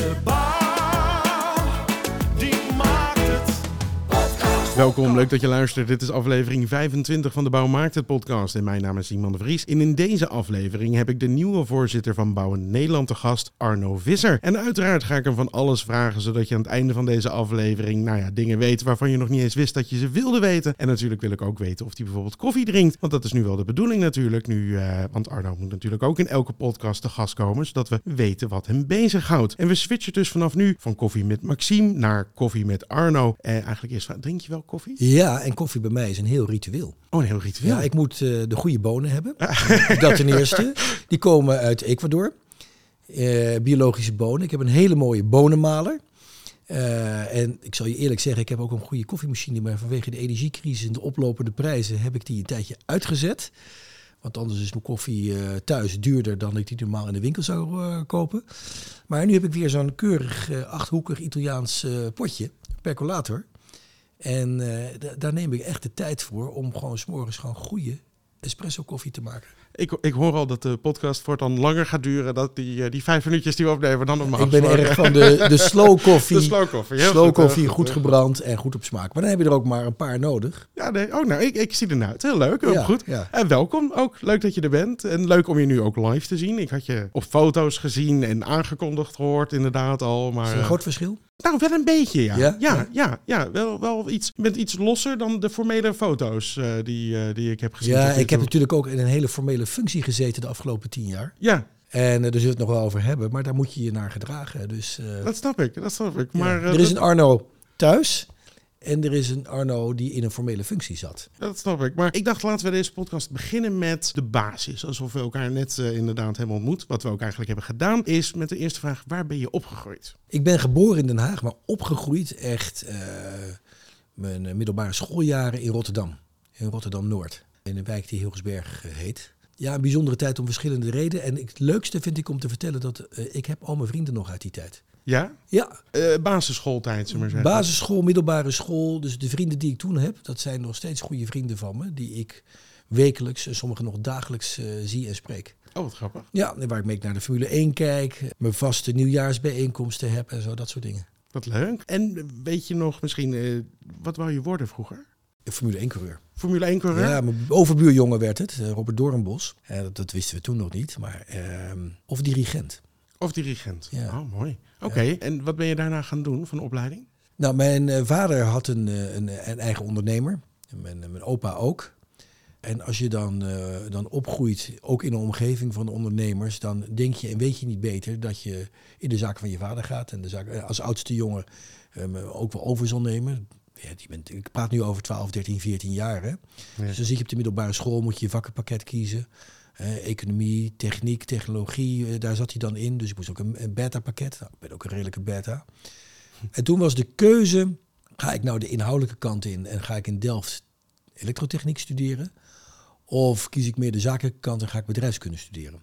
De bouw, Welkom, leuk dat je luistert. Dit is aflevering 25 van de Bouwmarkt, het podcast. En mijn naam is Simon de Vries. En in deze aflevering heb ik de nieuwe voorzitter van Bouwen Nederland te gast, Arno Visser. En uiteraard ga ik hem van alles vragen, zodat je aan het einde van deze aflevering, nou ja, dingen weet waarvan je nog niet eens wist dat je ze wilde weten. En natuurlijk wil ik ook weten of hij bijvoorbeeld koffie drinkt. Want dat is nu wel de bedoeling natuurlijk. Nu, eh, want Arno moet natuurlijk ook in elke podcast te gast komen, zodat we weten wat hem bezighoudt. En we switchen dus vanaf nu van koffie met Maxime naar koffie met Arno. En eigenlijk eerst, vragen, drink je wel koffie? Ja, en koffie bij mij is een heel ritueel. Oh, een heel ritueel. Ja, ik moet eh, de goede bonen hebben. Dat ten eerste. Die komen uit Ecuador. Eh, biologische bonen. Ik heb een hele mooie bonenmaler. Eh, en ik zal je eerlijk zeggen, ik heb ook een goede koffiemachine. Maar vanwege de energiecrisis en de oplopende prijzen heb ik die een tijdje uitgezet. Want anders is mijn koffie thuis duurder dan ik die normaal in de winkel zou kopen. Maar nu heb ik weer zo'n keurig achthoekig Italiaans potje, percolator. En eh, da- daar neem ik echt de tijd voor om gewoon s'morgens gewoon goede espresso koffie te maken. Ik, ik hoor al dat de podcast voortaan langer gaat duren. Dat die, eh, die vijf minuutjes die we opnemen dan normaal. ik ben erg van de, de slow koffie. De slow koffie. Slow goed, heel koffie, goed gebrand en goed op smaak. Maar dan heb je er ook maar een paar nodig. Ja, nee. Oh, nou, ik, ik zie ernaar uit. Heel leuk, heel Ja, goed. ja. En welkom ook. Leuk dat je er bent. En leuk om je nu ook live te zien. Ik had je op foto's gezien en aangekondigd gehoord, inderdaad al. Maar, Is er een eh, groot verschil? Nou, wel een beetje, ja. Ja? Ja, ja, ja, wel, wel iets, bent iets losser dan de formele foto's eh, die, eh, die ik heb gezien. Ja, ik heb natuurlijk ook in een hele formele functie gezeten de afgelopen tien jaar. Ja, En eh, daar zullen we het nog wel over hebben, maar daar moet je je naar gedragen. Dus dat snap ik, dat snap ik. Maar, er is een Arno thuis en er is een Arno die in een formele functie zat. Dat snap ik. Maar ik dacht, laten we deze podcast beginnen met de basis. Alsof we elkaar net eh, inderdaad hebben ontmoet. Wat we ook eigenlijk hebben gedaan, is met de eerste vraag: waar ben je opgegroeid? Ik ben geboren in Den Haag, maar opgegroeid echt eh, mijn eh, middelbare schooljaren in Rotterdam. In Rotterdam-Noord. In een wijk die Hilgersberg heet. Ja, een bijzondere tijd om verschillende redenen. En het leukste vind ik om te vertellen dat ik heb al mijn vrienden nog uit die tijd. Ja? Ja, Eh, basisschooltijd, zullen maar zeggen. basisschool, middelbare school. Dus de vrienden die ik toen heb, dat zijn nog steeds goede vrienden van me. Die ik wekelijks en sommigen nog dagelijks eh, zie en spreek. Oh, wat grappig. Ja, waar ik mee naar de Formule 1 kijk. Mijn vaste nieuwjaarsbijeenkomsten heb en zo, dat soort dingen. Wat leuk. En weet je nog misschien, eh, wat wou je worden vroeger? Formule 1 coureur. Formule 1 coureur? Ja, mijn overbuurjongen werd het, Robert Doornbos. Dat, dat wisten we toen nog niet, maar ehm, of dirigent. Of dirigent? Ja. Oh, mooi. Oké, en wat ben je daarna gaan doen van opleiding? Nou, mijn eh, vader had een, eh, een, een eigen ondernemer. En Mijn, mijn opa ook. En als je dan, eh, dan opgroeit, ook in een omgeving van ondernemers, dan denk je en weet je niet beter dat je in de zaak van je vader gaat. En de zaak, eh, als oudste jongen eh, ook wel over zal nemen. Ja, die bent, ik praat nu over 12, 13, 14 jaar. Hè? Ja. Dus dan zit je op de middelbare school, moet je je vakkenpakket kiezen. Eh, economie, techniek, technologie, eh, daar zat hij dan in. Dus ik moest ook een, beta-pakket. Nou, ik ben ook een redelijke beta. En toen was de keuze, ga ik nou de inhoudelijke kant in en ga ik in Delft elektrotechniek studeren? Of kies ik meer de zakelijke kant en ga ik bedrijfskunde studeren?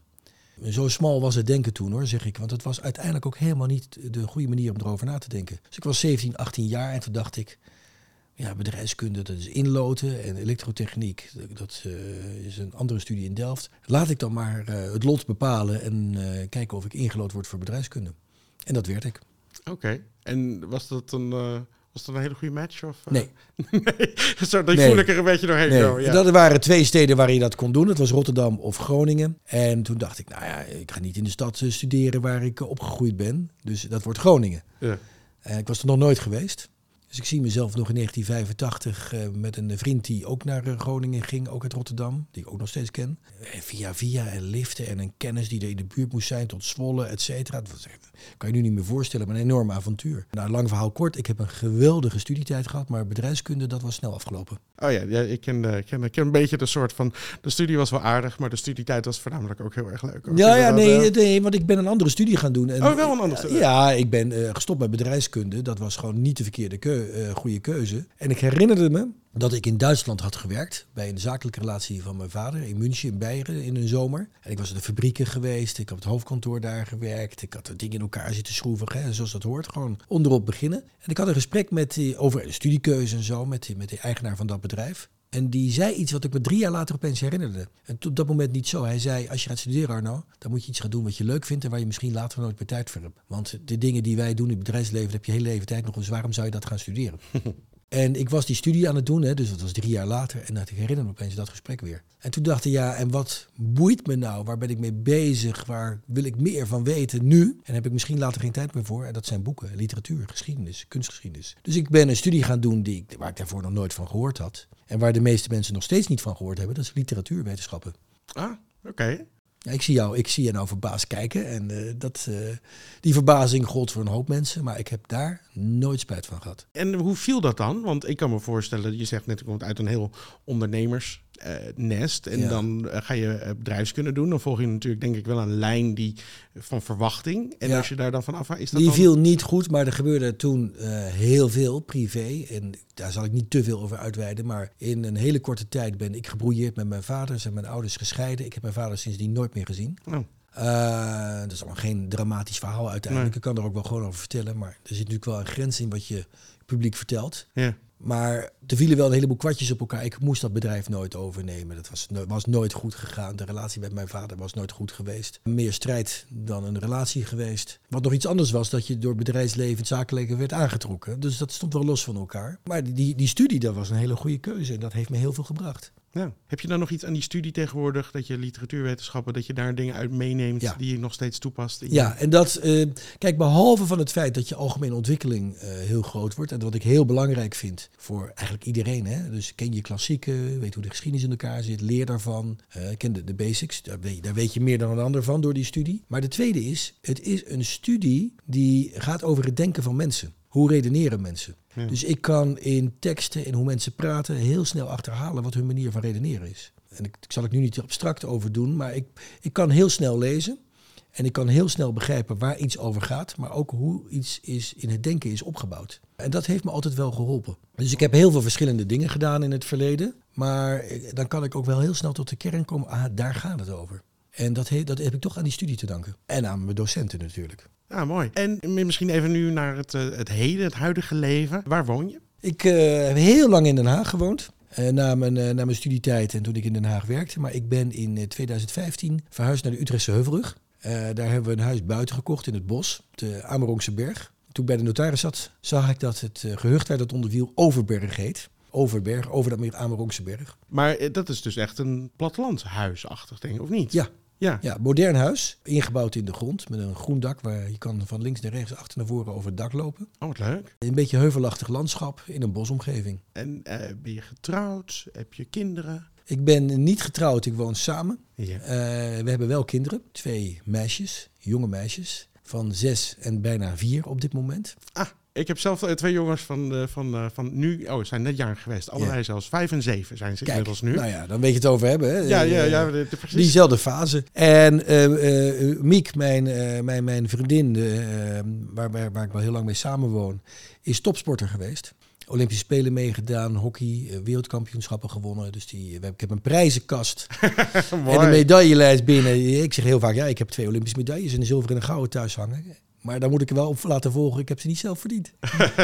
En Zo smal was het denken toen hoor, zeg ik. Want het was uiteindelijk ook helemaal niet de goede manier om erover na te denken. Dus ik was 17, 18 jaar en toen dacht ik, ja, bedrijfskunde, dat is inloten. En elektrotechniek, dat eh, is een andere studie in Delft. Laat ik dan maar eh, het lot bepalen en eh, kijken of ik ingelood word voor bedrijfskunde. En dat werd ik. Oké. En was dat een, was dat een hele goede match? Of? Nee. nee. Zo, dat Nee. voel ik er een beetje doorheen. Nee, ja. dat waren twee steden waar je dat kon doen. Het was Rotterdam of Groningen. En toen dacht ik, nou ja, ik ga niet in de stad studeren waar ik opgegroeid ben. Dus dat wordt Groningen. Ja. Ik was er nog nooit geweest. Dus ik zie mezelf nog in 1985 eh, met een vriend die ook naar eh, Groningen ging, ook uit Rotterdam, die ik ook nog steeds ken. Via via en liften en een kennis die er in de buurt moest zijn tot Zwolle, et cetera. Dat was kan je nu niet meer voorstellen, maar een enorm avontuur. Nou, lang verhaal kort, ik heb een geweldige studietijd gehad, maar bedrijfskunde, dat was snel afgelopen. Oh ja, ja ik, ken, ik, ken, ik ken een beetje de soort van... De studie was wel aardig, maar de studietijd was voornamelijk ook heel erg leuk. hoor. Ja, ja nee, nee, want ik ben een andere studie gaan doen. En, Oh, wel een andere studie. Ja, ik ben gestopt met bedrijfskunde. Dat was gewoon niet de verkeerde eh, goede keuze. En ik herinnerde me dat ik in Duitsland had gewerkt. Bij een zakelijke relatie van mijn vader in München, in Beieren, in een zomer. En ik was in de fabrieken geweest. Ik heb het hoofdkantoor daar gewerkt. Ik had er dingen in elkaar zitten schroeven. Hè, zoals dat hoort. Gewoon onderop beginnen. En ik had een gesprek met die, over de studiekeuze en zo. Met die, met de eigenaar van dat bedrijf. En die zei iets wat ik me drie jaar later opeens herinnerde. En tot dat moment niet zo. Hij zei, als je gaat studeren Arno, dan moet je iets gaan doen wat je leuk vindt en waar je misschien later nooit meer tijd voor hebt. Want de dingen die wij doen in het bedrijfsleven, heb je hele leven tijd nog eens. Waarom zou je dat gaan studeren? En ik was die studie aan het doen, hè, dus dat was drie jaar later. En dat ik herinner me opeens dat gesprek weer. En toen dacht ik, ja, en wat boeit me nou? Waar ben ik mee bezig? Waar wil ik meer van weten nu? En heb ik misschien later geen tijd meer voor. En dat zijn boeken, literatuur, geschiedenis, kunstgeschiedenis. Dus ik ben een studie gaan doen die ik, waar ik daarvoor nog nooit van gehoord had. En waar de meeste mensen nog steeds niet van gehoord hebben. Dat is literatuurwetenschappen. Ah, oké. Ik, zie jou, ik zie je nou verbaasd kijken. En eh, dat, eh, die verbazing gold voor een hoop mensen. Maar ik heb daar nooit spijt van gehad. En hoe viel dat dan? Want ik kan me voorstellen, je zegt net, komt uit een heel ondernemers eh, nest. En Ja. dan eh, ga je eh, bedrijfskunde doen. Dan volg je natuurlijk denk ik wel een lijn die, van verwachting. En Ja. als je daar dan van af is dat Die dan... viel niet goed, maar er gebeurde toen heel veel privé. En daar zal ik niet te veel over uitweiden. Maar in een hele korte tijd ben ik gebrouilleerd met mijn vader. Zijn mijn ouders gescheiden. Ik heb mijn vader sindsdien nooit meer gezien. Oh, Eh, dat is allemaal geen dramatisch verhaal uiteindelijk. Ik kan er ook wel gewoon over vertellen. Maar er zit natuurlijk wel een grens in wat je publiek vertelt. ja. Maar er vielen wel een heleboel kwartjes op elkaar. Ik moest dat bedrijf nooit overnemen. Dat was, was nooit goed gegaan. De relatie met mijn vader was nooit goed geweest. Meer strijd dan een relatie geweest. Wat nog iets anders was, dat je door bedrijfsleven, het zakelijke werd aangetrokken. Dus dat stond wel los van elkaar. Maar die, die studie, dat was een hele goede keuze. En dat heeft me heel veel gebracht. Ja. Heb je dan nog iets aan die studie tegenwoordig, dat je literatuurwetenschappen, dat je daar dingen uit meeneemt Ja. die je nog steeds toepast? In Ja, en dat, eh, kijk, behalve van het feit dat je algemene ontwikkeling eh, heel groot wordt. En wat ik heel belangrijk vind voor eigenlijk iedereen. Hè? Dus ken je klassieken, weet hoe de geschiedenis in elkaar zit, leer daarvan. eh, ken de, de basics, daar weet, daar weet je meer dan een ander van door die studie. Maar de tweede is, het is een studie die gaat over het denken van mensen. Hoe redeneren mensen? Dus ik kan in teksten en hoe mensen praten heel snel achterhalen wat hun manier van redeneren is. En ik, ik zal ik nu niet abstract over doen, maar ik, ik kan heel snel lezen. En ik kan heel snel begrijpen waar iets over gaat, maar ook hoe iets is in het denken is opgebouwd. En dat heeft me altijd wel geholpen. Dus ik heb heel veel verschillende dingen gedaan in het verleden, maar dan kan ik ook wel heel snel tot de kern komen, ah, daar gaat het over. En dat, dat heb ik toch aan die studie te danken. En aan mijn docenten natuurlijk. Ja, mooi. En misschien even nu naar het, eh, het heden, het huidige leven. Waar woon je? Ik eh, heb heel lang in Den Haag gewoond. eh, na, mijn, na mijn studietijd en toen ik in Den Haag werkte. Maar ik ben in eh, 2015 verhuisd naar de Utrechtse Heuvelrug. Daar hebben we een huis buiten gekocht in het bos, op de Amerongse berg. Toen ik bij de notaris zat, zag ik dat het eh, gehucht waar dat onder viel Overberg heet. Overberg, over de Amerongse berg. Maar dat is dus echt een plattelandshuisachtig ding, of niet? Ja, Ja. ja, modern huis, ingebouwd in de grond met een groen dak waar je kan van links naar rechts, achter naar voren over het dak lopen. Oh, wat leuk. Een beetje heuvelachtig landschap in een bosomgeving. En eh, ben je getrouwd? Heb je kinderen? Ik ben niet getrouwd, ik woon samen. Ja. Eh, we hebben wel kinderen, twee meisjes, jonge meisjes, van zes en bijna vier op dit moment. Ah, ik heb zelf twee jongens van, eh, van, eh, van nu, oh, ze zijn net jarig geweest. Allebei zelfs vijf en zeven zijn ze Kijk, inmiddels nu. nou ja, dan weet je het over hebben. Hè? ja, ja, Eh, ja, de- de- precies. Diezelfde fase. En eh, Miek, mijn, mijn, mijn vriendin, waar, waar, waar ik wel heel lang mee samenwoon, is topsporter geweest. Olympische Spelen meegedaan, hockey, wereldkampioenschappen gewonnen. Dus die, ik heb een prijzenkast en een medaillelijst binnen. Ik zeg heel vaak, ja, ik heb twee Olympische medailles en een zilveren en een gouden thuis hangen. Maar daar moet ik er wel op laten volgen. Ik heb ze niet zelf verdiend.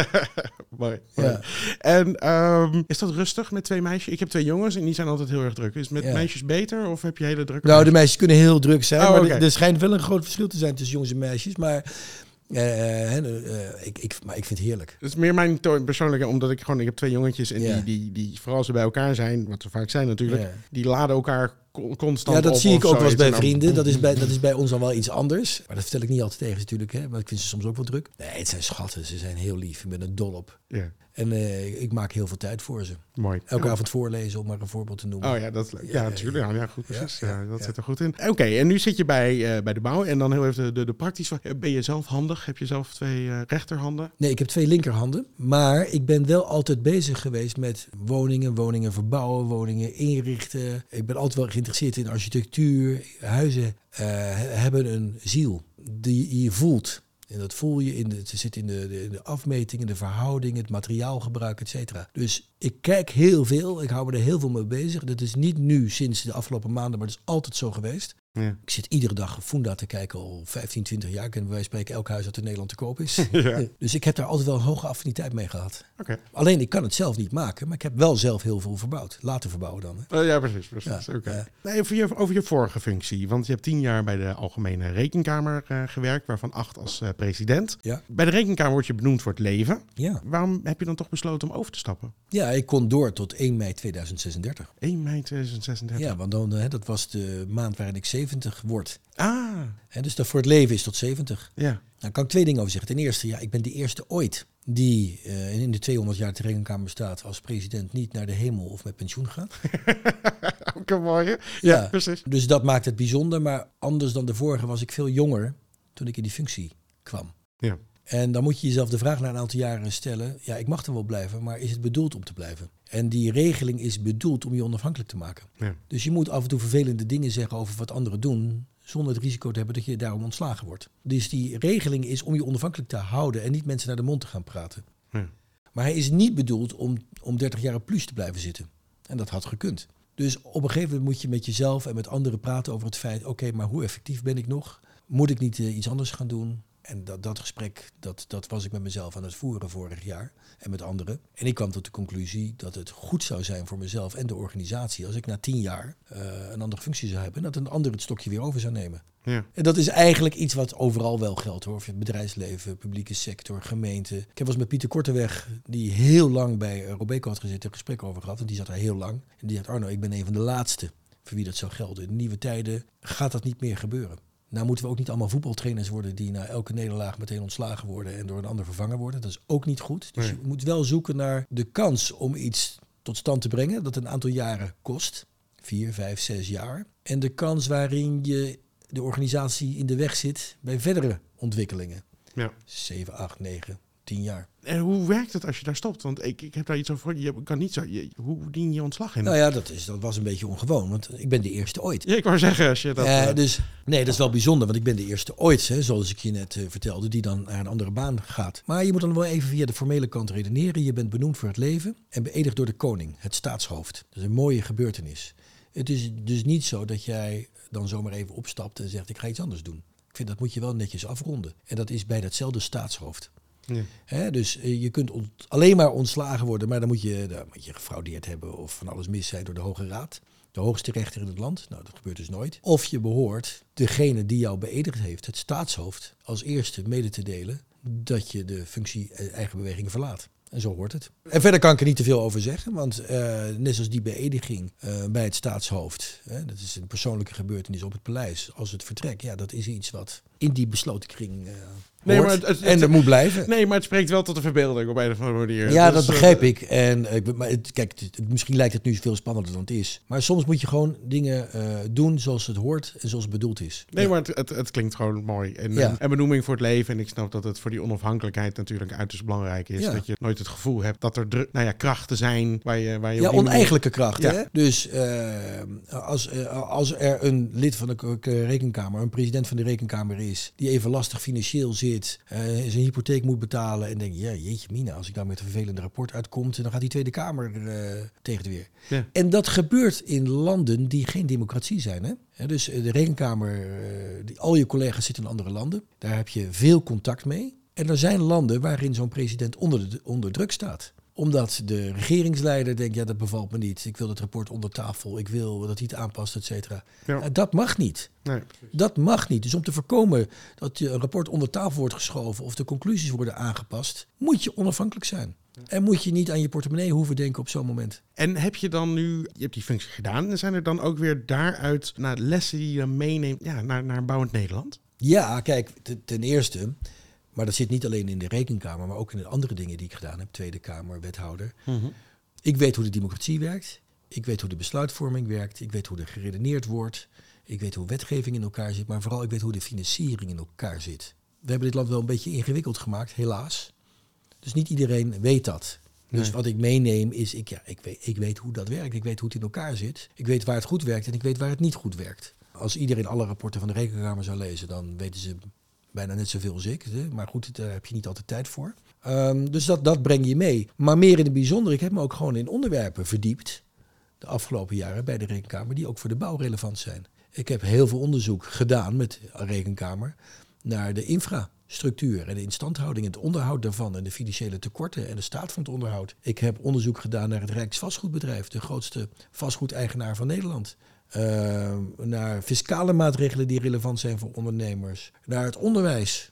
Mooi. Ja. En ehm, is dat rustig met twee meisjes? Ik heb twee jongens en die zijn altijd heel erg druk. Is het met Ja. meisjes beter of heb je hele drukke Nou, de meisjes? kunnen heel druk zijn. Oh, maar er- schijnt wel een groot verschil te zijn tussen jongens en meisjes. Maar, eh, eh, ik, ik, maar ik vind het heerlijk. Het is meer mijn persoonlijke, omdat ik gewoon, ik heb twee jongetjes en Ja. die, die, die, vooral als ze bij elkaar zijn, wat ze vaak zijn natuurlijk, Ja. die laden elkaar constant Ja, dat op zie ik ook wel eens bij dan- vrienden. Dat is bij, dat is bij ons dan wel iets anders. Maar dat vertel ik niet altijd tegen natuurlijk. Hè, want ik vind ze soms ook wel druk. Nee, het zijn schatten. Ze zijn heel lief. Ik ben er dol op. Ja, En eh, ik maak heel veel tijd voor ze. mooi. Elke Ja. avond voorlezen, om maar een voorbeeld te noemen. Oh ja, dat is leuk. Ja, natuurlijk. Ja, ja, goed, precies. dat zit er goed in. Oké, en nu zit je bij, eh, bij de bouw en dan heel even de, de, de praktische. Ben je zelf handig? Heb je zelf twee eh, rechterhanden? Nee, ik heb twee linkerhanden. Maar ik ben wel altijd bezig geweest met woningen, woningen verbouwen, woningen inrichten. Ik ben altijd wel geïnteresseerd in architectuur. Huizen eh, he- hebben een ziel die je voelt. En dat voel je in de, het zit in de, de, de afmetingen, de verhoudingen, het materiaalgebruik, et cetera. Dus ik kijk heel veel, ik hou me er heel veel mee bezig. Dat is niet nu sinds de afgelopen maanden, maar dat is altijd zo geweest. Ja. Ik zit iedere dag Funda te kijken, al 15, 20 jaar. Wijze van spreken elk huis dat in Nederland te koop is. Ja. Dus ik heb daar altijd wel een hoge affiniteit mee gehad. Alleen ik kan het zelf niet maken, maar ik heb wel zelf heel veel verbouwd. Laten verbouwen dan. Hè. Eh, ja, precies. precies. Ja. Nee, over, je, over je vorige functie. Want je hebt tien jaar bij de Algemene Rekenkamer eh, gewerkt, waarvan acht als eh, president. Ja. Bij de Rekenkamer word je benoemd voor het leven. Ja. Waarom heb je dan toch besloten om over te stappen? ja, ik kon door tot 1 mei 2036. 1 mei 2036. Ja, want dan, dat was de maand waarin ik 70 word. Ah, dus dat voor het leven is tot 70. ja. Daar kan ik twee dingen over zeggen. Ten eerste, ja, ik ben de eerste ooit die eh, in de 200 jaar Rekenkamer bestaat als president niet naar de hemel of met pensioen gaat. Ook een mooie. Ja, Ja. precies. Dus dat maakt het bijzonder. Maar anders dan de vorige was ik veel jonger toen ik in die functie kwam. Ja. En dan moet je jezelf de vraag na een aantal jaren stellen. Ja, ik mag er wel blijven, maar is het bedoeld om te blijven? En die regeling is bedoeld om je onafhankelijk te maken. Ja. Dus je moet af en toe vervelende dingen zeggen over wat anderen doen, zonder het risico te hebben dat je daarom ontslagen wordt. Dus die regeling is om je onafhankelijk te houden en niet mensen naar de mond te gaan praten. Ja. Maar hij is niet bedoeld om, om 30 jaar plus te blijven zitten. En dat had gekund. Dus op een gegeven moment moet je met jezelf en met anderen praten over het feit: oké, maar hoe effectief ben ik nog? Moet ik niet eh, iets anders gaan doen? En dat, dat gesprek, dat, dat was ik met mezelf aan het voeren vorig jaar en met anderen. En ik kwam tot de conclusie dat het goed zou zijn voor mezelf en de organisatie als ik na tien jaar eh, een andere functie zou hebben en dat een ander het stokje weer over zou nemen. Ja. En dat is eigenlijk iets wat overal wel geldt hoor. Of je het bedrijfsleven, publieke sector, gemeente. Ik heb wel eens met Pieter Korteweg, die heel lang bij eh, Robeco had gezeten, een gesprek over gehad. En die zat daar heel lang. En die zei, Arno, ik ben een van de laatste voor wie dat zou gelden. In nieuwe tijden gaat dat niet meer gebeuren. Nou moeten we ook niet allemaal voetbaltrainers worden die na elke nederlaag meteen ontslagen worden en door een ander vervangen worden. Dat is ook niet goed. Dus Nee. je moet wel zoeken naar de kans om iets tot stand te brengen dat een aantal jaren kost. Vier, vijf, zes jaar. En de kans waarin je de organisatie in de weg zit bij verdere ontwikkelingen. ja. 7, 8, 9, 10 jaar. En hoe werkt het als je daar stopt? Want ik, ik heb daar iets over. Je kan niet zo. Je, hoe dien je ontslag in? Nou ja, dat, is, dat was een beetje ongewoon, want ik ben de eerste ooit. Ja, ik wou zeggen, als je dat. Eh, dus nee, dat is wel bijzonder, want ik ben de eerste ooit, hè, zoals ik je net eh, vertelde, die dan naar een andere baan gaat. Maar je moet dan wel even via de formele kant redeneren. Je bent benoemd voor het leven en beëdigd door de koning, het staatshoofd. Dat is een mooie gebeurtenis. Het is dus niet zo dat jij dan zomaar even opstapt en zegt: Ik ga iets anders doen. Ik vind dat moet je wel netjes afronden. En dat is bij datzelfde staatshoofd. Ja. Dus eh, je kunt alleen maar ontslagen worden, maar dan moet, je, dan moet je gefraudeerd hebben of van alles mis zijn door de Hoge Raad. De hoogste rechter in het land. Nou, dat gebeurt dus nooit. Of je behoort degene die jou beëdigd heeft, het staatshoofd, als eerste mede te delen dat je de functie eh, eigen beweging verlaat. En zo hoort het. En verder kan ik er niet te veel over zeggen, want eh, net zoals die beëdiging bij het staatshoofd, hè, dat is een persoonlijke gebeurtenis op het paleis, als het vertrek, ja, dat is iets wat in die besloten kring eh Nee, maar het- het- en er moet blijven. Nee, maar het spreekt wel tot de verbeelding op een of andere manier. Ja, Dus, dat eh, begrijp ik. En eh, ik ben- maar het, kijk, het- misschien lijkt het nu veel spannender dan het is. Maar soms moet je gewoon dingen doen zoals het hoort en zoals het bedoeld is. Nee, Ja. maar het, klinkt gewoon mooi. En, Ja. en benoeming voor het leven. En ik snap dat het voor die onafhankelijkheid natuurlijk uiterst belangrijk is. Ja. Dat je nooit het gevoel hebt dat er nou ja, krachten zijn waar je, waar je Ja, oneigenlijke krachten. Ja. Hè? Dus als, als er een lid van de rekenkamer, een president van de rekenkamer is, die even lastig financieel zit, eh, zijn hypotheek moet betalen en denkt, ja jeetje mina, als ik daar met een vervelende rapport uitkom, dan gaat die Tweede Kamer eh, tegen de weer. Ja. En dat gebeurt in landen die geen democratie zijn. Hè? Dus eh, de rekenkamer, die, al je collega's zitten in andere landen, daar heb je veel contact mee. En er zijn landen waarin zo'n president onder, de, onder druk staat omdat de regeringsleider denkt, ja, dat bevalt me niet. Ik wil het rapport onder tafel. Ik wil dat hij het aanpast, et cetera. Ja. Ja, Dat mag niet. Nee. Dat mag niet. Dus om te voorkomen dat je een rapport onder tafel wordt geschoven of de conclusies worden aangepast, moet je onafhankelijk zijn. En moet je niet aan je portemonnee hoeven denken op zo'n moment. En heb je dan nu, je hebt die functie gedaan, en zijn er dan ook weer daaruit naar lessen die je meeneemt ja, naar, naar Bouwend Nederland? Ja, kijk, te- ten eerste, maar dat zit niet alleen in de rekenkamer, maar ook in de andere dingen die ik gedaan heb, Tweede Kamer, wethouder. Ik weet hoe de democratie werkt. Ik weet hoe de besluitvorming werkt. Ik weet hoe er geredeneerd wordt. Ik weet hoe wetgeving in elkaar zit. Maar vooral, ik weet hoe de financiering in elkaar zit. We hebben dit land wel een beetje ingewikkeld gemaakt, helaas. Dus niet iedereen weet dat. Dus wat ik meeneem is, ik, ja, ik, weet, ik weet hoe dat werkt. Ik weet hoe het in elkaar zit. Ik weet waar het goed werkt en ik weet waar het niet goed werkt. Als iedereen alle rapporten van de Rekenkamer zou lezen, dan weten ze bijna net zoveel als ik. Maar goed, daar heb je niet altijd tijd voor. Ehm, dus dat, dat breng je mee. Maar meer in het bijzonder, ik heb me ook gewoon in onderwerpen verdiept. De afgelopen jaren bij de Rekenkamer, die ook voor de bouw relevant zijn. Ik heb heel veel onderzoek gedaan met de Rekenkamer naar de infrastructuur en de instandhouding het onderhoud daarvan en de financiële tekorten en de staat van het onderhoud. Ik heb onderzoek gedaan naar het Rijksvastgoedbedrijf, de grootste vastgoedeigenaar van Nederland. Uh, naar fiscale maatregelen die relevant zijn voor ondernemers. Naar het onderwijs,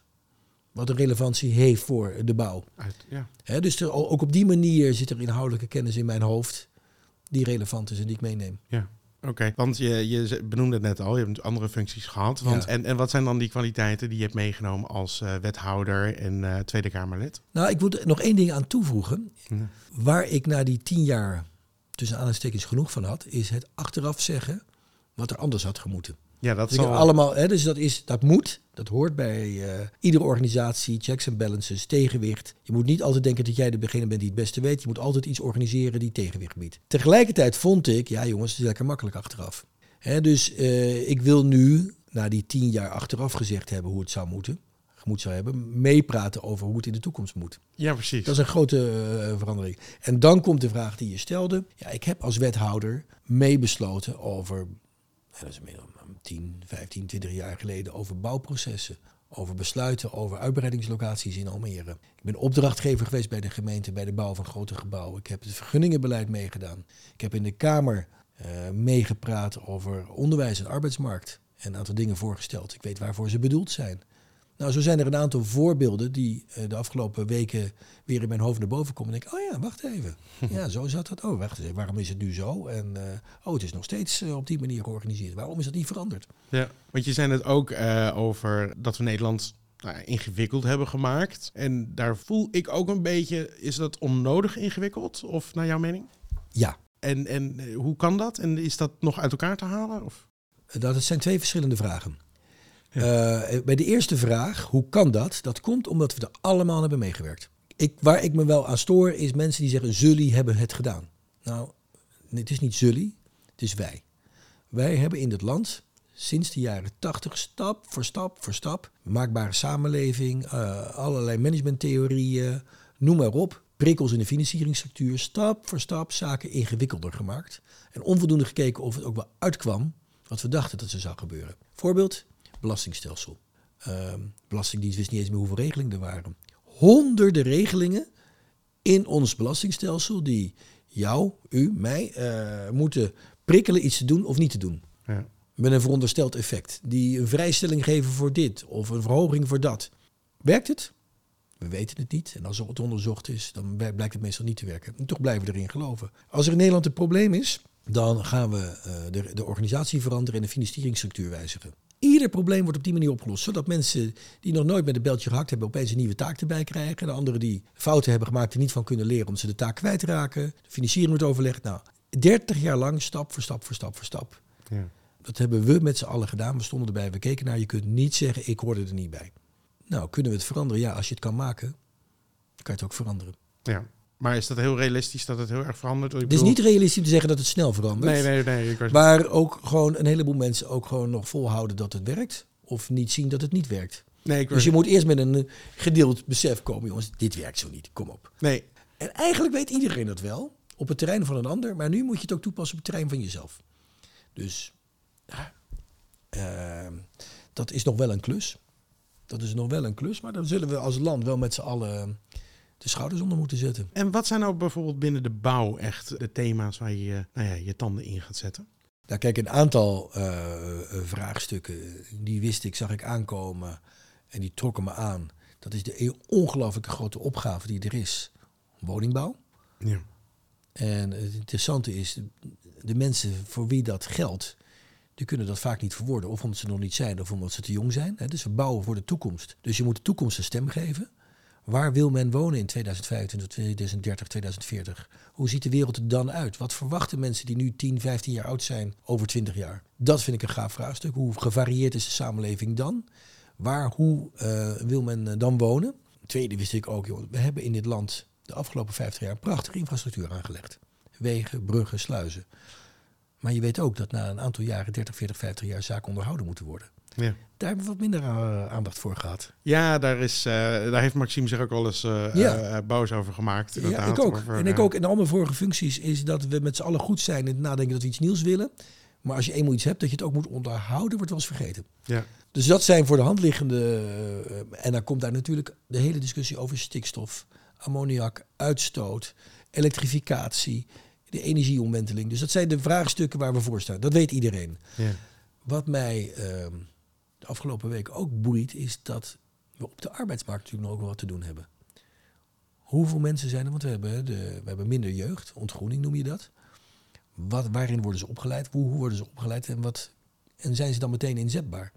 wat een relevantie heeft voor de bouw. Uit, ja. Hè, dus er, ook op die manier zit er inhoudelijke kennis in mijn hoofd die relevant is en die ik meeneem. Ja. Oké, want je, je benoemde het net al, je hebt andere functies gehad. Want, Ja. en, en wat zijn dan die kwaliteiten die je hebt meegenomen als eh, wethouder en eh, Tweede Kamerlid? Nou, ik moet er nog één ding aan toevoegen. Ja. Waar ik na die tien jaar tussen aanhalingstekens genoeg van had, is het achteraf zeggen wat er anders had gemoeten. Ja, dat Dus, zal... allemaal, hè, dus dat, is, dat moet, dat hoort bij eh, iedere organisatie, checks en balances, tegenwicht. Je moet niet altijd denken dat jij degene bent die het beste weet. Je moet altijd iets organiseren die tegenwicht biedt. Tegelijkertijd vond ik, ja jongens, het is lekker makkelijk achteraf. Hè, dus eh, ik wil nu, na die tien jaar achteraf gezegd hebben hoe het zou moeten, moet zou hebben, meepraten over hoe het in de toekomst moet. Ja, precies. Dat is een grote eh, verandering. En dan komt de vraag die je stelde. Ja, ik heb als wethouder meebesloten over, dat is inmiddels 10, 15, 20 jaar geleden, over bouwprocessen. Over besluiten over uitbreidingslocaties in Almere. Ik ben opdrachtgever geweest bij de gemeente bij de bouw van grote gebouwen. Ik heb het vergunningenbeleid meegedaan. Ik heb in de Kamer eh, meegepraat over onderwijs en arbeidsmarkt. En een aantal dingen voorgesteld. Ik weet waarvoor ze bedoeld zijn. Nou, zo zijn er een aantal voorbeelden die eh, de afgelopen weken weer in mijn hoofd naar boven komen. En denk ik, oh ja, wacht even. Ja, zo zat dat. Oh, wacht even. Waarom is het nu zo? En eh, oh, het is nog steeds eh, op die manier georganiseerd. Waarom is dat niet veranderd? Ja, want je zei het ook over dat we Nederland nou, ingewikkeld hebben gemaakt. En daar voel ik ook een beetje, is dat onnodig ingewikkeld? Of naar jouw mening? Ja, En, en hoe kan dat? En is dat nog uit elkaar te halen? Of? dat zijn twee verschillende vragen. Eh, bij de eerste vraag, hoe kan dat? Dat komt omdat we er allemaal hebben meegewerkt. Ik, waar ik me wel aan stoor, is mensen die zeggen, jullie hebben het gedaan. Nou, het is niet jullie, het is wij. Wij hebben in dit land sinds de jaren 80 stap voor stap voor stap, maakbare samenleving, eh, allerlei managementtheorieën, noem maar op, prikkels in de financieringsstructuur, stap voor stap zaken ingewikkelder gemaakt. En onvoldoende gekeken of het ook wel uitkwam wat we dachten dat er zou gebeuren. Voorbeeld, belastingstelsel. Ehm, Belastingdienst wist niet eens meer hoeveel regelingen er waren. Honderden regelingen in ons belastingstelsel die jou, u, mij eh, moeten prikkelen iets te doen of niet te doen. Ja. Met een verondersteld effect. Die een vrijstelling geven voor dit of een verhoging voor dat. Werkt het? We weten het niet. En als het onderzocht is, dan bl- blijkt het meestal niet te werken. En toch blijven we erin geloven. Als er in Nederland een probleem is, dan gaan we eh, de, de organisatie veranderen en de financieringsstructuur wijzigen. Ieder probleem wordt op die manier opgelost. Zodat mensen die nog nooit met een beltje gehakt hebben, opeens een nieuwe taak erbij krijgen. En de anderen die fouten hebben gemaakt, er niet van kunnen leren omdat ze de taak kwijtraken. De financiering wordt overlegd. Nou, 30 jaar lang, stap voor stap voor stap voor stap. Ja. Dat hebben we met z'n allen gedaan. We stonden erbij, we keken naar. Je kunt niet zeggen, ik hoorde er niet bij. Nou, kunnen we het veranderen? Ja, als je het kan maken, kan je het ook veranderen. ja. Maar is dat heel realistisch dat het heel erg verandert? Ik Het is bedoel- niet realistisch om te zeggen dat het snel verandert. Nee, nee, nee. Ik was... Maar ook gewoon een heleboel mensen ook gewoon nog volhouden dat het werkt. Of niet zien dat het niet werkt. nee, ik Dus je moet eerst met een eh, gedeeld besef komen. Jongens, dit werkt zo niet. Kom op. Nee, En eigenlijk weet iedereen dat wel. Op het terrein van een ander. Maar nu moet je het ook toepassen op het terrein van jezelf. Dus ja, ehm, dat is nog wel een klus. Dat is nog wel een klus. Maar dan zullen we als land wel met z'n allen de schouders onder moeten zetten. En wat zijn nou bijvoorbeeld binnen de bouw echt de thema's waar je nou ja, je tanden in gaat zetten? Nou, kijk, een aantal eh, eh, vraagstukken, die wist ik, zag ik aankomen en die trokken me aan. Dat is de ongelooflijke grote opgave die er is. Woningbouw. Ja. En het interessante is, de mensen voor wie dat geldt, die kunnen dat vaak niet verwoorden. Of omdat ze nog niet zijn, of omdat ze te jong zijn. Dus we bouwen voor de toekomst. Dus je moet de toekomst een stem geven. Waar wil men wonen in 2025, 2030, 2040? Hoe ziet de wereld er dan uit? Wat verwachten mensen die nu 10, 15 jaar oud zijn over 20 jaar? Dat vind ik een gaaf vraagstuk. Hoe gevarieerd is de samenleving dan? Waar, hoe eh, wil men eh, dan wonen? Tweede wist ik ook, joh, we hebben in dit land de afgelopen 50 jaar prachtige infrastructuur aangelegd. Wegen, bruggen, sluizen. Maar je weet ook dat na een aantal jaren, 30, 40, 50 jaar, zaken onderhouden moeten worden. Ja. Daar hebben we wat minder eh, aandacht voor gehad. Ja, daar, is, eh, daar heeft Maxime zich ook wel eens eh Ja. boos over gemaakt. Ja, ik ook. over, en ik ook. In al mijn vorige functies is dat we met z'n allen goed zijn in het nadenken dat we iets nieuws willen. Maar als je eenmaal iets hebt dat je het ook moet onderhouden, wordt wel eens vergeten. Ja. Dus dat zijn voor de hand liggende. en dan komt daar natuurlijk de hele discussie over stikstof, ammoniak, uitstoot, elektrificatie, de energieomwenteling. Dus dat zijn de vraagstukken waar we voor staan. Dat weet iedereen. Ja. Wat mij ehm, de afgelopen week ook boeit, is dat we op de arbeidsmarkt natuurlijk nog wel wat te doen hebben. Hoeveel mensen zijn er? Want we hebben, de, we hebben minder jeugd, ontgroening noem je dat. Wat, waarin worden ze opgeleid? Hoe, hoe worden ze opgeleid? En, wat, en zijn ze dan meteen inzetbaar?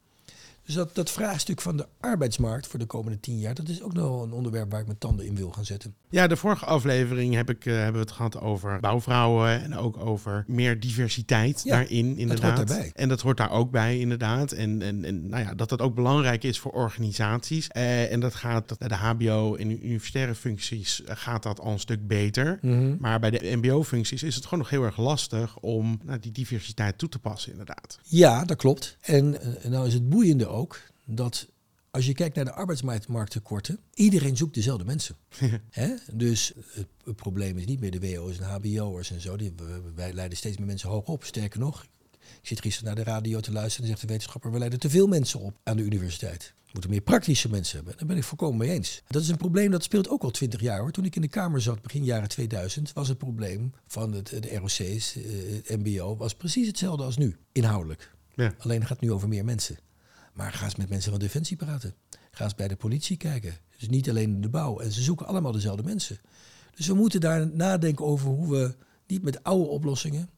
Dus dat, dat vraagstuk van de arbeidsmarkt voor de komende tien jaar, dat is ook nog wel een onderwerp waar ik mijn tanden in wil gaan zetten. Ja, de vorige aflevering heb ik, eh, hebben we het gehad over bouwvrouwen en ook over meer diversiteit Ja, daarin, inderdaad. hoort daarbij. En dat hoort daar ook bij, inderdaad. En, en, en nou ja, dat dat ook belangrijk is voor organisaties. Eh, en dat gaat dat bij de HBO en universitaire functies eh, gaat dat al een stuk beter. Maar bij de MBO-functies is het gewoon nog heel erg lastig om nou, die diversiteit toe te passen, inderdaad. Ja, dat klopt. En nou is het boeiende ook dat als je kijkt naar de arbeidsmarkttekorten, iedereen zoekt dezelfde mensen. Hè? Dus het, het probleem is niet meer de WO's en HBO'ers en zo. Die, wij leiden steeds meer mensen hoog op. Sterker nog, ik zit gisteren naar de radio te luisteren en zegt de wetenschapper, we leiden te veel mensen op aan de universiteit. We moeten meer praktische mensen hebben. Daar ben ik volkomen mee eens. Dat is een probleem dat speelt ook al twintig jaar hoor. Toen ik in de Kamer zat, begin jaren 2000, was het probleem van het, de ROC's, eh, het MBO, was precies hetzelfde als nu, inhoudelijk. Ja. Alleen gaat het nu over meer mensen. Maar ga eens met mensen van Defensie praten. Ga eens bij de politie kijken. Dus niet alleen in de bouw. En ze zoeken allemaal dezelfde mensen. Dus we moeten daar nadenken over hoe we niet met oude oplossingen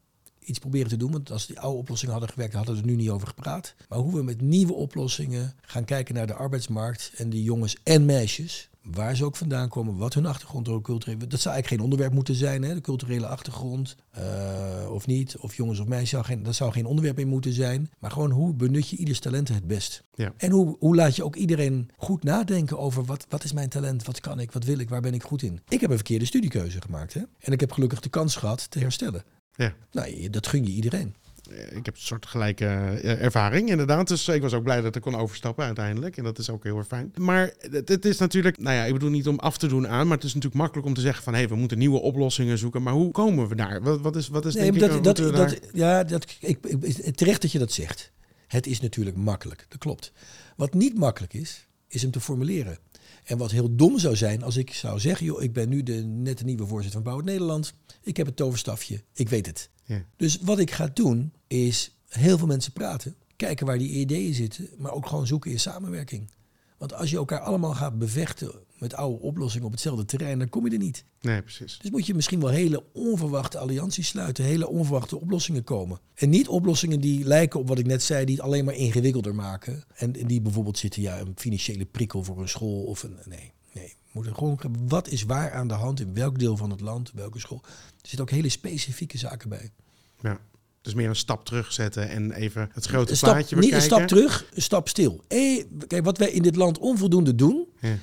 iets proberen te doen. Want als die oude oplossingen hadden gewerkt, hadden we er nu niet over gepraat. Maar hoe we met nieuwe oplossingen gaan kijken naar de arbeidsmarkt en die jongens en meisjes. Waar ze ook vandaan komen, wat hun achtergrond ook cultureel. Dat zou eigenlijk geen onderwerp moeten zijn, hè? de culturele achtergrond. eh, of niet, of jongens of meisjes, zou geen, dat zou geen onderwerp in moeten zijn. Maar gewoon hoe benut je ieders talenten het best? Ja. En hoe, hoe laat je ook iedereen goed nadenken over wat, wat is mijn talent, wat kan ik, wat wil ik, waar ben ik goed in? Ik heb een verkeerde studiekeuze gemaakt hè? en ik heb gelukkig de kans gehad te herstellen. Ja. Nou, dat gun je iedereen. Eh, Ik heb een soort gelijke eh, ervaring, inderdaad. Dus ik was ook blij dat ik kon overstappen uiteindelijk. En dat is ook heel erg fijn. Maar het, het is natuurlijk, nou ja, ik bedoel niet om af te doen aan, maar het is natuurlijk makkelijk om te zeggen van, hé, we moeten nieuwe oplossingen zoeken. Maar hoe komen we daar? Wat, wat is, wat is Nee, denk maar ik, dat, dat, dat, daar- ja, dat, ik, ik, terecht dat je dat zegt. Het is natuurlijk makkelijk, dat klopt. Wat niet makkelijk is, is hem te formuleren. En wat heel dom zou zijn als ik zou zeggen... joh, ik ben nu de, net de nieuwe voorzitter van Bouw het Nederland. Ik heb het toverstafje, ik weet het. Ja. Dus wat ik ga doen, is heel veel mensen praten. Kijken waar die ideeën zitten, maar ook gewoon zoeken in samenwerking. Want als je elkaar allemaal gaat bevechten met oude oplossingen op hetzelfde terrein... dan kom je er niet. Nee, precies. Dus moet je misschien wel hele onverwachte allianties sluiten, hele onverwachte oplossingen komen. En niet oplossingen die lijken op wat ik net zei, die het alleen maar ingewikkelder maken. En en die bijvoorbeeld zitten, ja, een financiële prikkel voor een school of een. Nee, moeten gewoon, wat is waar aan de hand in welk deel van het land, welke school. Er zitten ook hele specifieke zaken bij. Ja. Dus meer een stap terugzetten en even het grote Een stap, plaatje niet een bekijken. stap terug, een stap stil. Eh, kijk, wat wij in dit land onvoldoende doen, Ja.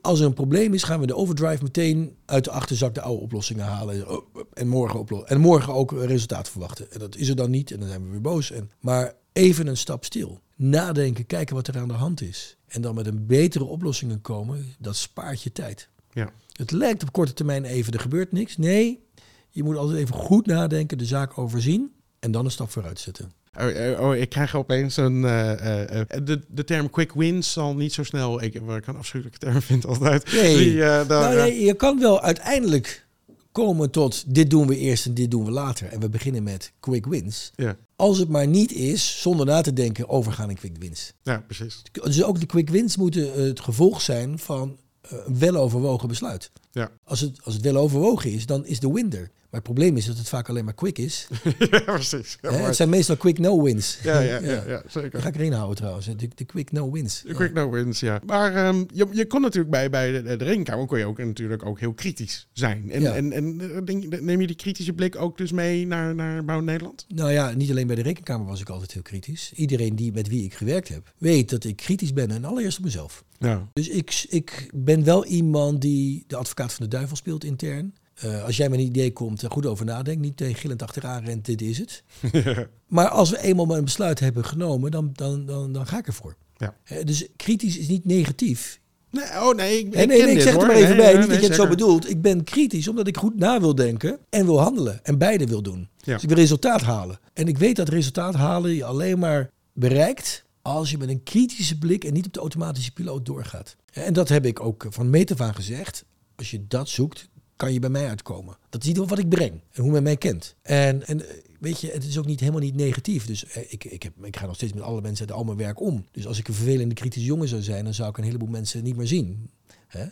Als er een probleem is, gaan we de overdrive meteen uit de achterzak de oude oplossingen halen. En morgen, oplo- en morgen ook resultaat verwachten. En dat is er dan niet en dan zijn we weer boos. En, maar even een stap stil. Nadenken, kijken wat er aan de hand is. En dan met een betere oplossingen komen, dat spaart je tijd. Ja. Het lijkt op korte termijn even, er gebeurt niks. Nee, je moet altijd even goed nadenken, de zaak overzien en dan een stap vooruit zetten. Oh, oh, oh, ik krijg opeens een. eh, eh, eh, de, de term quick wins zal niet zo snel. Ik, wat ik een afschuwelijke term vind altijd. Nee. Die, eh, Nou, eh, je kan wel uiteindelijk komen tot dit doen we eerst en dit doen we later. En we beginnen met quick wins. ja. Als het maar niet is, zonder na te denken, overgaan in quick wins. ja, precies. Dus ook de quick wins moeten het gevolg zijn van eh, een weloverwogen besluit. Ja. Als het, als het weloverwogen is, dan is de win er. Maar het probleem is dat het vaak alleen maar quick is. ja, precies. Ja, het zijn meestal quick no wins. ja, ja, ja, ja, zeker. Ga ik erin houden trouwens. De, de quick no wins. De quick no wins, ja. Maar ehm, je, je kon natuurlijk bij, bij de, de rekenkamer kon je ook natuurlijk ook heel kritisch zijn. En, en, en eh, denk, neem je die kritische blik ook dus mee naar, naar Bouw Nederland? Nou ja, niet alleen bij de rekenkamer was ik altijd heel kritisch. Iedereen die, met wie ik gewerkt heb, weet dat ik kritisch ben. En allereerst op mezelf. Ja. Dus ik, ik ben wel iemand die de advocaat van de duivel speelt intern. Eh, als jij met een idee komt, er goed over nadenkt. Niet tegen gillend achteraan rent, dit is het. Maar als we eenmaal een besluit hebben genomen, dan, dan, dan, dan ga ik ervoor. Ja. Eh, dus kritisch is niet negatief. Nee, oh nee, ik, Nee, ik nee, ken nee, ik dit, zeg hoor. er maar even Nee, bij. niet nee, dat je het zo bedoelt. Ik ben kritisch omdat ik goed na wil denken en wil handelen. En beide wil doen. Ja. Dus ik wil resultaat halen. En ik weet dat resultaat halen je alleen maar bereikt als je met een kritische blik en niet op de automatische piloot doorgaat. En dat heb ik ook van meet af aan gezegd. Als je dat zoekt, kan je bij mij uitkomen. Dat is niet wat ik breng en hoe men mij kent. En, en eh, weet je, het is ook niet helemaal niet negatief. Dus eh, ik, ik, heb, ik ga nog steeds met alle mensen uit al mijn werk om. Dus als ik een vervelende kritische jongen zou zijn, dan zou ik een heleboel mensen niet meer zien. Hè?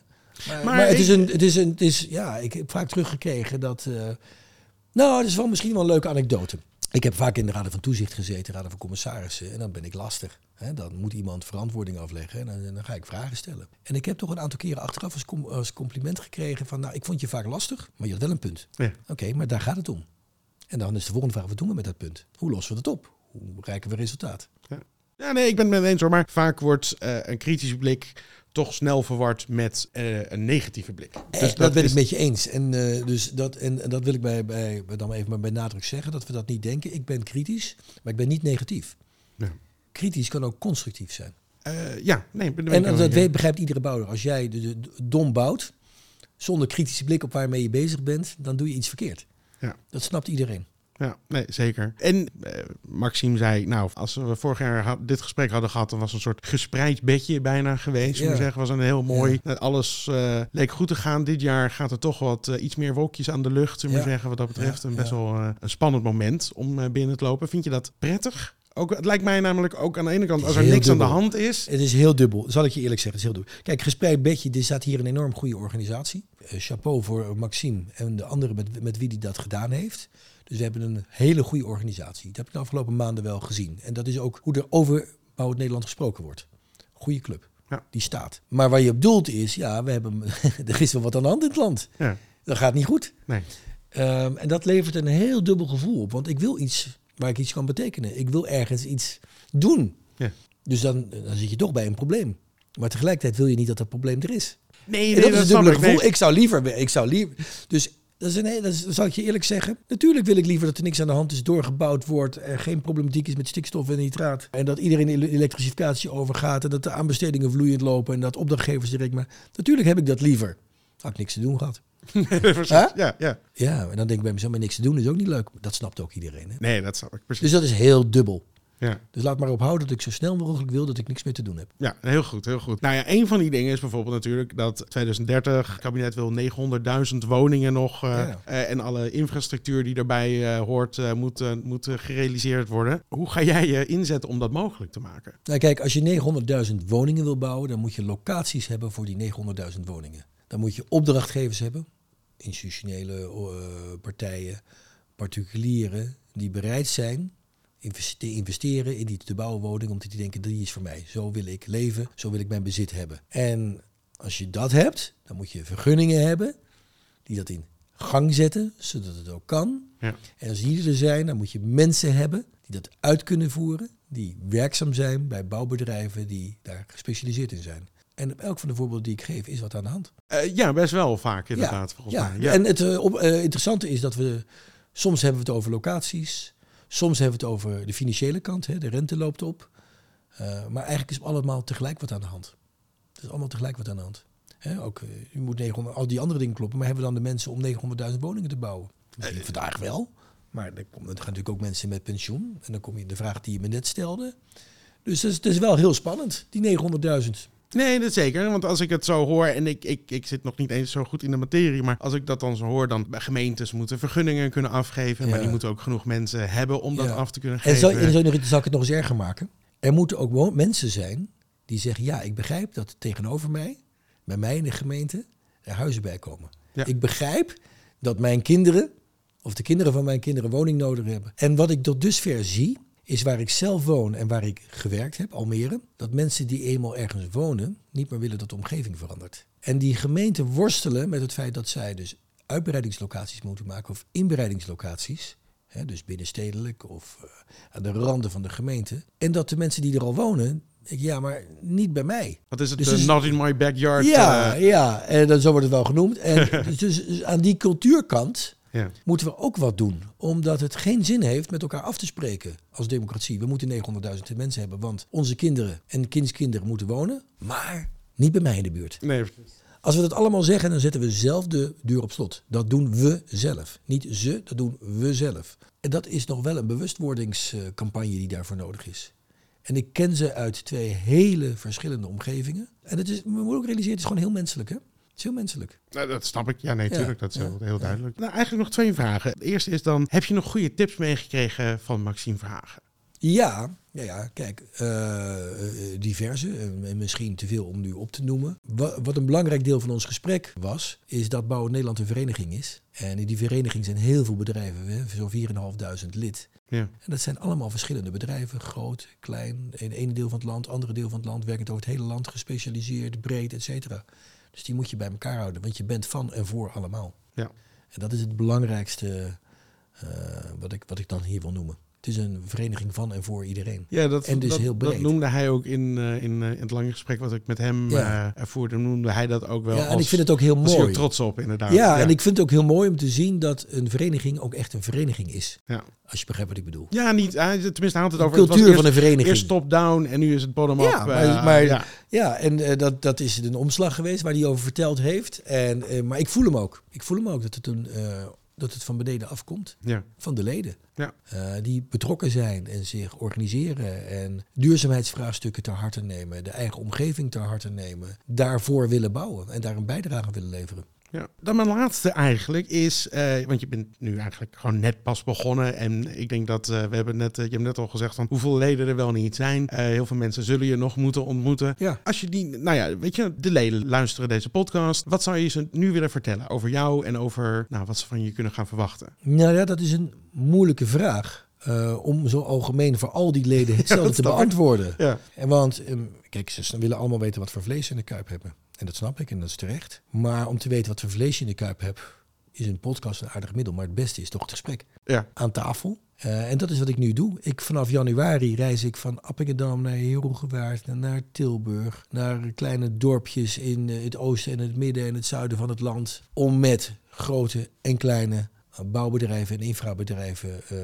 Maar, Maar maar, het, is een, het is een, het is, ja, ik heb vaak teruggekregen dat, eh, nou, het is wel misschien wel een leuke anekdote. Ik heb vaak in de raden van toezicht gezeten, raden van commissarissen, en dan ben ik lastig. Dan moet iemand verantwoording afleggen en dan, dan ga ik vragen stellen. En ik heb toch een aantal keren achteraf als, com- als compliment gekregen van, nou, ik vond je vaak lastig, maar je had wel een punt. Ja. Oké, maar daar gaat het om. En dan is de volgende vraag, wat doen we met dat punt? Hoe lossen we dat op? Hoe bereiken we resultaat? Ja, nee, ik ben het met eens hoor. Maar vaak wordt eh, een kritische blik toch snel verward met eh, een negatieve blik. Dus dat, ben is- ik met je eens. En, eh, dus dat, en, en dat wil ik bij, bij, bij- dan even maar bij nadruk zeggen, dat we dat niet denken. Ik ben kritisch, maar ik ben niet negatief. Ja. Kritisch kan ook constructief zijn. Eh, ja, nee, ben, ben En dat weet, begrijpt iedere bouwer. Als jij de, de- de- dom bouwt, zonder kritische blik op waarmee je bezig bent, dan doe je iets verkeerd. Ja. Dat snapt iedereen. Ja, nee, zeker. En eh, Maxime zei, nou, als we vorig jaar had- dit gesprek hadden gehad, dan was een soort gespreid bedje bijna geweest. Ja. Zeggen, was een heel mooi. Alles eh, leek goed te gaan. Dit jaar gaat er toch wat eh, iets meer wolkjes aan de lucht. Zullen Ja. zeggen, wat dat betreft. Een best wel een spannend moment om binnen te lopen. Vind je dat prettig? Ook, het lijkt mij namelijk ook aan de ene kant, als er niks aan de hand is. Het is heel dubbel, zal ik je eerlijk zeggen. Het is heel dubbel. Kijk, Gespreid Bedje, er staat hier een enorm goede organisatie. Chapeau voor Maxime en de anderen met, met wie die dat gedaan heeft. Dus we hebben een hele goede organisatie. Dat heb ik de afgelopen maanden wel gezien. En dat is ook hoe er over Bouw Nederland gesproken wordt. Goede club, Ja. die staat. Maar waar je op doelt is, ja, we hebben, er is wel wat aan de hand in het land. Ja, Dat gaat niet goed. nee. Ehm, en dat levert een heel dubbel gevoel op. Want ik wil iets waar ik iets kan betekenen. Ik wil ergens iets doen. Ja. Dus dan, dan zit je toch bij een probleem. Maar tegelijkertijd wil je niet dat dat probleem er is. Nee, En dat is een ik. gevoel. Nee. Ik zou liever... Ik zou liever dus dat, is een, dat is- zal ik je eerlijk zeggen. Natuurlijk wil ik liever dat er niks aan de hand is, doorgebouwd wordt. Er geen problematiek is met stikstof en nitraat. En dat iedereen in elektrificatie overgaat. En dat de aanbestedingen vloeiend lopen. En dat opdrachtgevers direct maar... Natuurlijk heb ik dat liever. Had ik niks te doen gehad. Ja, ja. Ja, en dan denk ik bij mezelf, maar niks te doen is ook niet leuk. Dat snapt ook iedereen. Hè? Nee, dat snap ik precies. Dus dat is heel dubbel. Ja. Dus laat maar ophouden dat ik zo snel mogelijk wil dat ik niks meer te doen heb. Ja, heel goed, heel goed. Nou ja, een van die dingen is bijvoorbeeld natuurlijk dat 2030, het kabinet wil 900.000 woningen nog. eh, Ja. eh, en alle infrastructuur die daarbij eh, hoort, moet, moet gerealiseerd worden. Hoe ga jij je inzetten om dat mogelijk te maken? Nou kijk, als je 900.000 woningen wil bouwen, dan moet je locaties hebben voor die 900.000 woningen. Dan moet je opdrachtgevers hebben, institutionele partijen, particulieren, die bereid zijn te investeren in die te bouwen woning, omdat die denken, die is voor mij. Zo wil ik leven, zo wil ik mijn bezit hebben. En als je dat hebt, dan moet je vergunningen hebben die dat in gang zetten, zodat het ook kan. Ja. En als die er zijn, dan moet je mensen hebben die dat uit kunnen voeren, die werkzaam zijn bij bouwbedrijven die daar gespecialiseerd in zijn. En op elk van de voorbeelden die ik geef, is wat aan de hand. Eh, ja, best wel vaak inderdaad, volgens ja. mij. Ja. En het eh, op, eh, interessante is dat we soms hebben we het over locaties, soms hebben we het over de financiële kant, hè, de rente loopt op. Eh, maar eigenlijk is allemaal tegelijk wat aan de hand. Het is allemaal tegelijk wat aan de hand. Hè, ook, eh, u moet 900, al die andere dingen kloppen, maar hebben we dan de mensen om 900.000 woningen te bouwen? Misschien Eh, vandaag wel, maar er, komen, er gaan natuurlijk ook mensen met pensioen. En dan kom je de vraag die je me net stelde. Dus het is, het is wel heel spannend, die 900.000. Nee, dat zeker. Want als ik het zo hoor, en ik, ik, ik zit nog niet eens zo goed in de materie, maar als ik dat dan zo hoor, dan gemeentes moeten vergunningen kunnen afgeven, maar die moeten ook genoeg mensen hebben om dat af te kunnen En geven. zal, en zal, zal ik het nog eens erger maken? Er moeten ook mensen zijn die zeggen: Ja, ik begrijp dat tegenover mij, bij mij in de gemeente, er huizen bij komen. Ja. Ik begrijp dat mijn kinderen, of de kinderen van mijn kinderen, woning nodig hebben. En wat ik tot dusver zie, is waar ik zelf woon en waar ik gewerkt heb, Almere, dat mensen die eenmaal ergens wonen, niet meer willen dat de omgeving verandert. En die gemeenten worstelen met het feit dat zij dus uitbreidingslocaties moeten maken of inbreidingslocaties. Hè, dus binnenstedelijk of eh, aan de randen van de gemeente. En dat de mensen die er al wonen, ja, maar niet bij mij. Wat is het? Dus eh, is- not in my backyard. Ja, eh, ja, en dan zo wordt het wel genoemd. En dus, dus aan die cultuurkant ja. moeten we ook wat doen. Omdat het geen zin heeft met elkaar af te spreken als democratie. We moeten 900.000 mensen hebben, want onze kinderen en kindskinderen moeten wonen. Maar Niet bij mij in de buurt. Nee, Als we dat allemaal zeggen, dan zetten we zelf de deur op slot. Dat doen we zelf. Niet ze, dat doen we zelf. En dat is nog wel een bewustwordingscampagne die daarvoor nodig is. En ik ken ze uit twee hele verschillende omgevingen. En het is, we moeten ook realiseren, het is gewoon heel menselijk. Hè? Is heel menselijk. Nou, dat snap ik. Ja, nee, Ja, tuurlijk. Dat is ja, heel, duidelijk. Nou, eigenlijk nog twee vragen. De eerste is dan, heb je nog goede tips meegekregen van Maxime Verhagen? Ja, ja, ja kijk, eh, diverse, eh, en misschien te veel om nu op te noemen. Wa- Wat een belangrijk deel van ons gesprek was, is dat Bouwen Nederland een vereniging is. En in die vereniging zijn heel veel bedrijven, zo'n 4.500 lid. Ja. En dat zijn allemaal verschillende bedrijven, groot, klein, in het ene deel van het land, andere deel van het land, werkend over het hele land, gespecialiseerd, breed, et cetera. Dus die moet je bij elkaar houden, want je bent van en voor allemaal. Ja. En dat is het belangrijkste eh, wat, ik, wat ik dan hier wil noemen. Het is een vereniging van en voor iedereen. Ja, dat, En dus dat, heel dat breed. noemde hij ook in, eh, in, eh, in het lange gesprek wat ik met hem Ja. eh, voerde. Noemde hij dat ook wel Ja, en als, ik vind het ook heel ook mooi. trots op, inderdaad. Ja, en ik vind het ook heel mooi om te zien dat een vereniging ook echt een vereniging is. Ja. Als je begrijpt wat ik bedoel. Ja, niet, tenminste, hij had het De over... het was cultuur van eerst- een vereniging. Eerst top-down en nu is het bottom-up. Ja, maar, maar- ja. ja. en dat, dat is een omslag geweest waar hij over verteld heeft. En, maar ik voel hem ook. Ik voel hem ook dat het, een, eh, dat het van beneden afkomt. Ja. Van de leden. Ja. Eh, die betrokken zijn en zich organiseren. En duurzaamheidsvraagstukken ter harte nemen. De eigen omgeving ter harte nemen. Daarvoor willen bouwen. En daar een bijdrage willen leveren. Ja. Dan mijn laatste eigenlijk is, eh, want je bent nu eigenlijk gewoon net pas begonnen. En ik denk dat eh, we hebben net, eh, je hebt net al gezegd van hoeveel leden er wel niet zijn. Heel veel mensen zullen je nog moeten ontmoeten. Ja. Als je die, nou ja, weet je, de leden luisteren deze podcast. Wat zou je ze nu willen vertellen over jou en over nou, wat ze van je kunnen gaan verwachten? Nou ja, dat is een moeilijke vraag. om zo algemeen voor al die leden hetzelfde te beantwoorden. Ja. En want, ehm, kijk, ze willen allemaal weten wat voor vlees ze in de kuip hebben. En dat snap ik en dat is terecht. Maar om te weten wat voor vlees je in de kuip hebt, is een podcast een aardig middel. Maar het beste is toch het gesprek Ja. aan tafel. Eh, en dat is wat ik nu doe. Ik, vanaf januari reis ik van Appingedam naar Heerhugowaard, naar- Tilburg, naar kleine dorpjes in eh, het oosten en het midden en het zuiden van het land. Om met grote en kleine bouwbedrijven en infrabedrijven eh,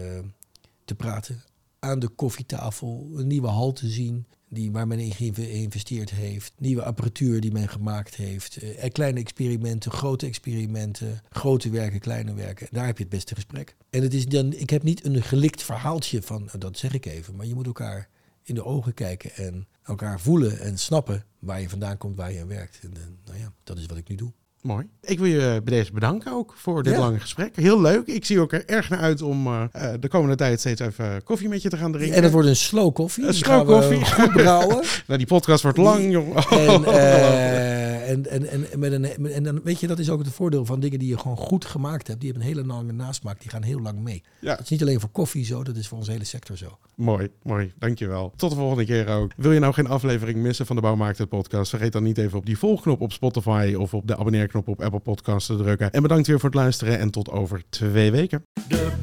te praten. Aan de koffietafel een nieuwe hal te zien. Die, waar men in geïnve- geïnvesteerd heeft. Nieuwe apparatuur die men gemaakt heeft. eh, kleine experimenten, grote experimenten. Grote werken, kleine werken. Daar heb je het beste gesprek. En het is dan, ik heb niet een gelikt verhaaltje van, eh, dat zeg ik even. Maar je moet elkaar in de ogen kijken en elkaar voelen en snappen waar je vandaan komt, waar je aan werkt. En eh, nou ja, dat is wat ik nu doe. Mooi. Ik wil je bij deze bedanken ook voor dit Ja. lange gesprek. Heel leuk. Ik zie ook er erg naar uit om eh, eh, de komende tijd steeds even koffie met je te gaan drinken. En het wordt een slow koffie. Een slow koffie. Goed brouwen. Nou, die podcast wordt lang, joh. En, eh, en, en, en, met een, met- en dan weet je, dat is ook het voordeel van dingen die je gewoon goed gemaakt hebt. Die hebben een hele lange nasmaak, die gaan heel lang mee. Ja. Dat is niet alleen voor koffie zo, dat is voor onze hele sector zo. Mooi, mooi. Dankjewel. Tot de volgende keer ook. Wil je nou geen aflevering missen van de Bouwmaakt het podcast? Vergeet dan niet even op die volgknop op Spotify of op de abonneerknop op Apple Podcasts te drukken. En bedankt weer voor het luisteren en tot over twee weken. De